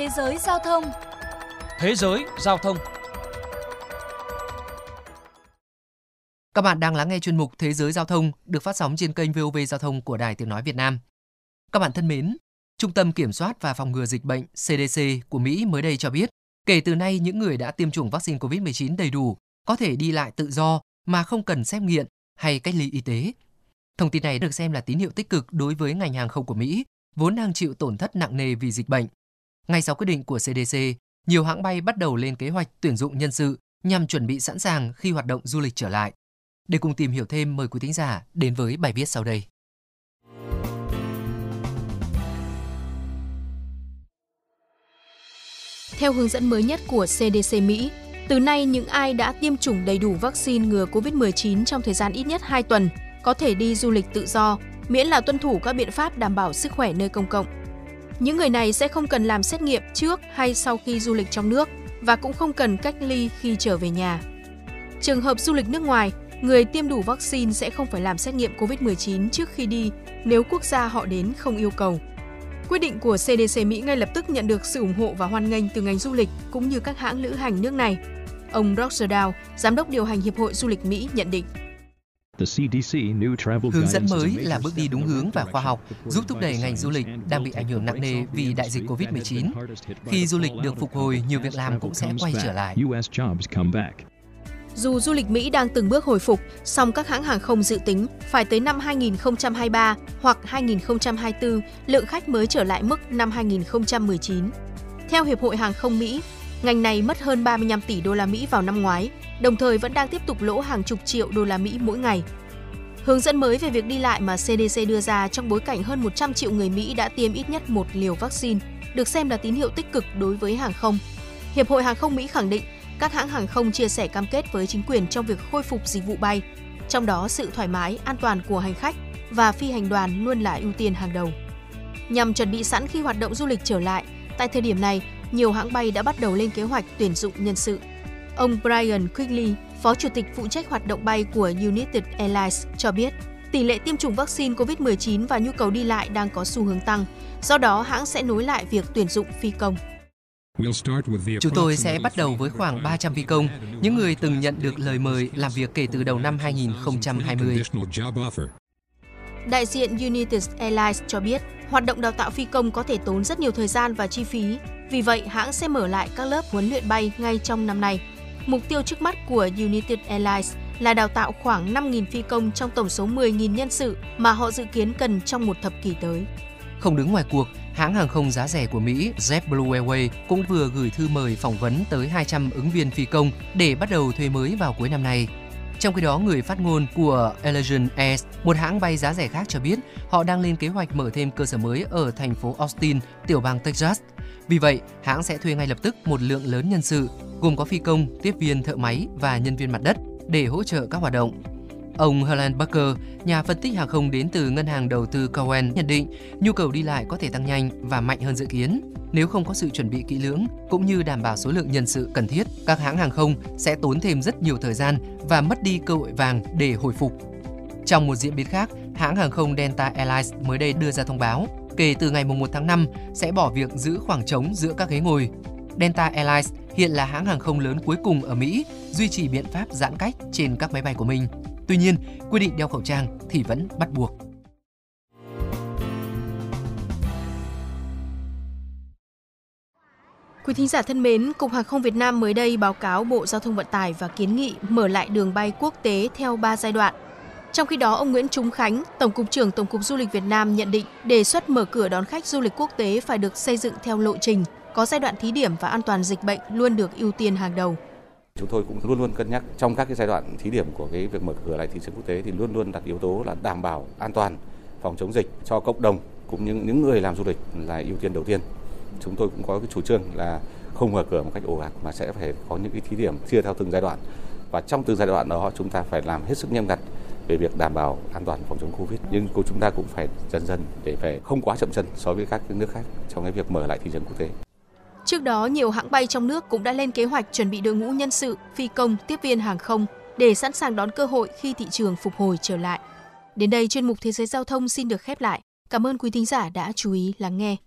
Thế giới giao thông Thế giới giao thông Các bạn đang lắng nghe chuyên mục Thế giới giao thông được phát sóng trên kênh VOV Giao thông của Đài Tiếng Nói Việt Nam. Các bạn thân mến, Trung tâm Kiểm soát và Phòng ngừa Dịch bệnh CDC của Mỹ mới đây cho biết, kể từ nay những người đã tiêm chủng vaccine COVID-19 đầy đủ có thể đi lại tự do mà không cần xét nghiệm hay cách ly y tế. Thông tin này được xem là tín hiệu tích cực đối với ngành hàng không của Mỹ, vốn đang chịu tổn thất nặng nề vì dịch bệnh. Ngay sau quyết định của CDC, nhiều hãng bay bắt đầu lên kế hoạch tuyển dụng nhân sự nhằm chuẩn bị sẵn sàng khi hoạt động du lịch trở lại. Để cùng tìm hiểu thêm, mời quý thính giả đến với bài viết sau đây. Theo hướng dẫn mới nhất của CDC Mỹ, từ nay những ai đã tiêm chủng đầy đủ vaccine ngừa COVID-19 trong thời gian ít nhất 2 tuần có thể đi du lịch tự do, miễn là tuân thủ các biện pháp đảm bảo sức khỏe nơi công cộng. Những người này sẽ không cần làm xét nghiệm trước hay sau khi du lịch trong nước và cũng không cần cách ly khi trở về nhà. Trường hợp du lịch nước ngoài, người tiêm đủ vaccine sẽ không phải làm xét nghiệm COVID-19 trước khi đi nếu quốc gia họ đến không yêu cầu. Quyết định của CDC Mỹ ngay lập tức nhận được sự ủng hộ và hoan nghênh từ ngành du lịch cũng như các hãng lữ hành nước này. Ông Roger Dow, giám đốc điều hành Hiệp hội Du lịch Mỹ nhận định. Hướng dẫn mới là bước đi đúng hướng và khoa học, giúp thúc đẩy ngành du lịch đang bị ảnh hưởng nặng nề vì đại dịch COVID-19. Khi du lịch được phục hồi, nhiều việc làm cũng sẽ quay trở lại. Dù du lịch Mỹ đang từng bước hồi phục, song các hãng hàng không dự tính phải tới năm 2023 hoặc 2024 lượng khách mới trở lại mức năm 2019. Theo Hiệp hội Hàng không Mỹ, ngành này mất hơn 35 tỷ đô la Mỹ vào năm ngoái, đồng thời vẫn đang tiếp tục lỗ hàng chục triệu đô la Mỹ mỗi ngày. Hướng dẫn mới về việc đi lại mà CDC đưa ra trong bối cảnh hơn 100 triệu người Mỹ đã tiêm ít nhất một liều vaccine, được xem là tín hiệu tích cực đối với hàng không. Hiệp hội Hàng không Mỹ khẳng định các hãng hàng không chia sẻ cam kết với chính quyền trong việc khôi phục dịch vụ bay, trong đó sự thoải mái, an toàn của hành khách và phi hành đoàn luôn là ưu tiên hàng đầu. Nhằm chuẩn bị sẵn khi hoạt động du lịch trở lại, tại thời điểm này, nhiều hãng bay đã bắt đầu lên kế hoạch tuyển dụng nhân sự. Ông Brian Quigley, Phó Chủ tịch phụ trách hoạt động bay của United Airlines cho biết, tỷ lệ tiêm chủng vaccine COVID-19 và nhu cầu đi lại đang có xu hướng tăng, do đó hãng sẽ nối lại việc tuyển dụng phi công. Chúng tôi sẽ bắt đầu với khoảng 300 phi công, những người từng nhận được lời mời làm việc kể từ đầu năm 2020. Đại diện United Airlines cho biết, hoạt động đào tạo phi công có thể tốn rất nhiều thời gian và chi phí. Vì vậy, hãng sẽ mở lại các lớp huấn luyện bay ngay trong năm nay. Mục tiêu trước mắt của United Airlines là đào tạo khoảng 5.000 phi công trong tổng số 10.000 nhân sự mà họ dự kiến cần trong một thập kỷ tới. Không đứng ngoài cuộc, hãng hàng không giá rẻ của Mỹ JetBlue Airways cũng vừa gửi thư mời phỏng vấn tới 200 ứng viên phi công để bắt đầu thuê mới vào cuối năm nay. Trong khi đó, người phát ngôn của Allegiant Air, một hãng bay giá rẻ khác cho biết họ đang lên kế hoạch mở thêm cơ sở mới ở thành phố Austin, tiểu bang Texas. Vì vậy, hãng sẽ thuê ngay lập tức một lượng lớn nhân sự, gồm có phi công, tiếp viên, thợ máy và nhân viên mặt đất để hỗ trợ các hoạt động. Ông Helen Barker, nhà phân tích hàng không đến từ ngân hàng đầu tư Cowen nhận định nhu cầu đi lại có thể tăng nhanh và mạnh hơn dự kiến. Nếu không có sự chuẩn bị kỹ lưỡng cũng như đảm bảo số lượng nhân sự cần thiết, các hãng hàng không sẽ tốn thêm rất nhiều thời gian và mất đi cơ hội vàng để hồi phục. Trong một diễn biến khác, hãng hàng không Delta Airlines mới đây đưa ra thông báo kể từ ngày 1 tháng 5 sẽ bỏ việc giữ khoảng trống giữa các ghế ngồi. Delta Airlines hiện là hãng hàng không lớn cuối cùng ở Mỹ duy trì biện pháp giãn cách trên các máy bay của mình. Tuy nhiên, quy định đeo khẩu trang thì vẫn bắt buộc. Quý thính giả thân mến, Cục Hàng không Việt Nam mới đây báo cáo Bộ Giao thông Vận tải và kiến nghị mở lại đường bay quốc tế theo 3 giai đoạn. Trong khi đó, ông Nguyễn Trung Khánh, Tổng cục trưởng Tổng cục Du lịch Việt Nam nhận định đề xuất mở cửa đón khách du lịch quốc tế phải được xây dựng theo lộ trình, có giai đoạn thí điểm và an toàn dịch bệnh luôn được ưu tiên hàng đầu. Chúng tôi cũng luôn luôn cân nhắc trong các cái giai đoạn thí điểm của cái việc mở cửa lại thị trường quốc tế thì luôn luôn đặt yếu tố là đảm bảo an toàn phòng chống dịch cho cộng đồng cũng như những người làm du lịch là ưu tiên đầu tiên. Chúng tôi cũng có cái chủ trương là không mở cửa một cách ồ ạt mà sẽ phải có những cái thí điểm chia theo từng giai đoạn và trong từng giai đoạn đó chúng ta phải làm hết sức nghiêm ngặt về việc đảm bảo an toàn phòng chống Covid nhưng chúng ta cũng phải dần dần để phải không quá chậm chân so với các nước khác trong cái việc mở lại thị trường quốc tế. Trước đó, nhiều hãng bay trong nước cũng đã lên kế hoạch chuẩn bị đội ngũ nhân sự, phi công, tiếp viên hàng không để sẵn sàng đón cơ hội khi thị trường phục hồi trở lại. Đến đây chuyên mục Thế giới giao thông xin được khép lại. Cảm ơn quý thính giả đã chú ý lắng nghe.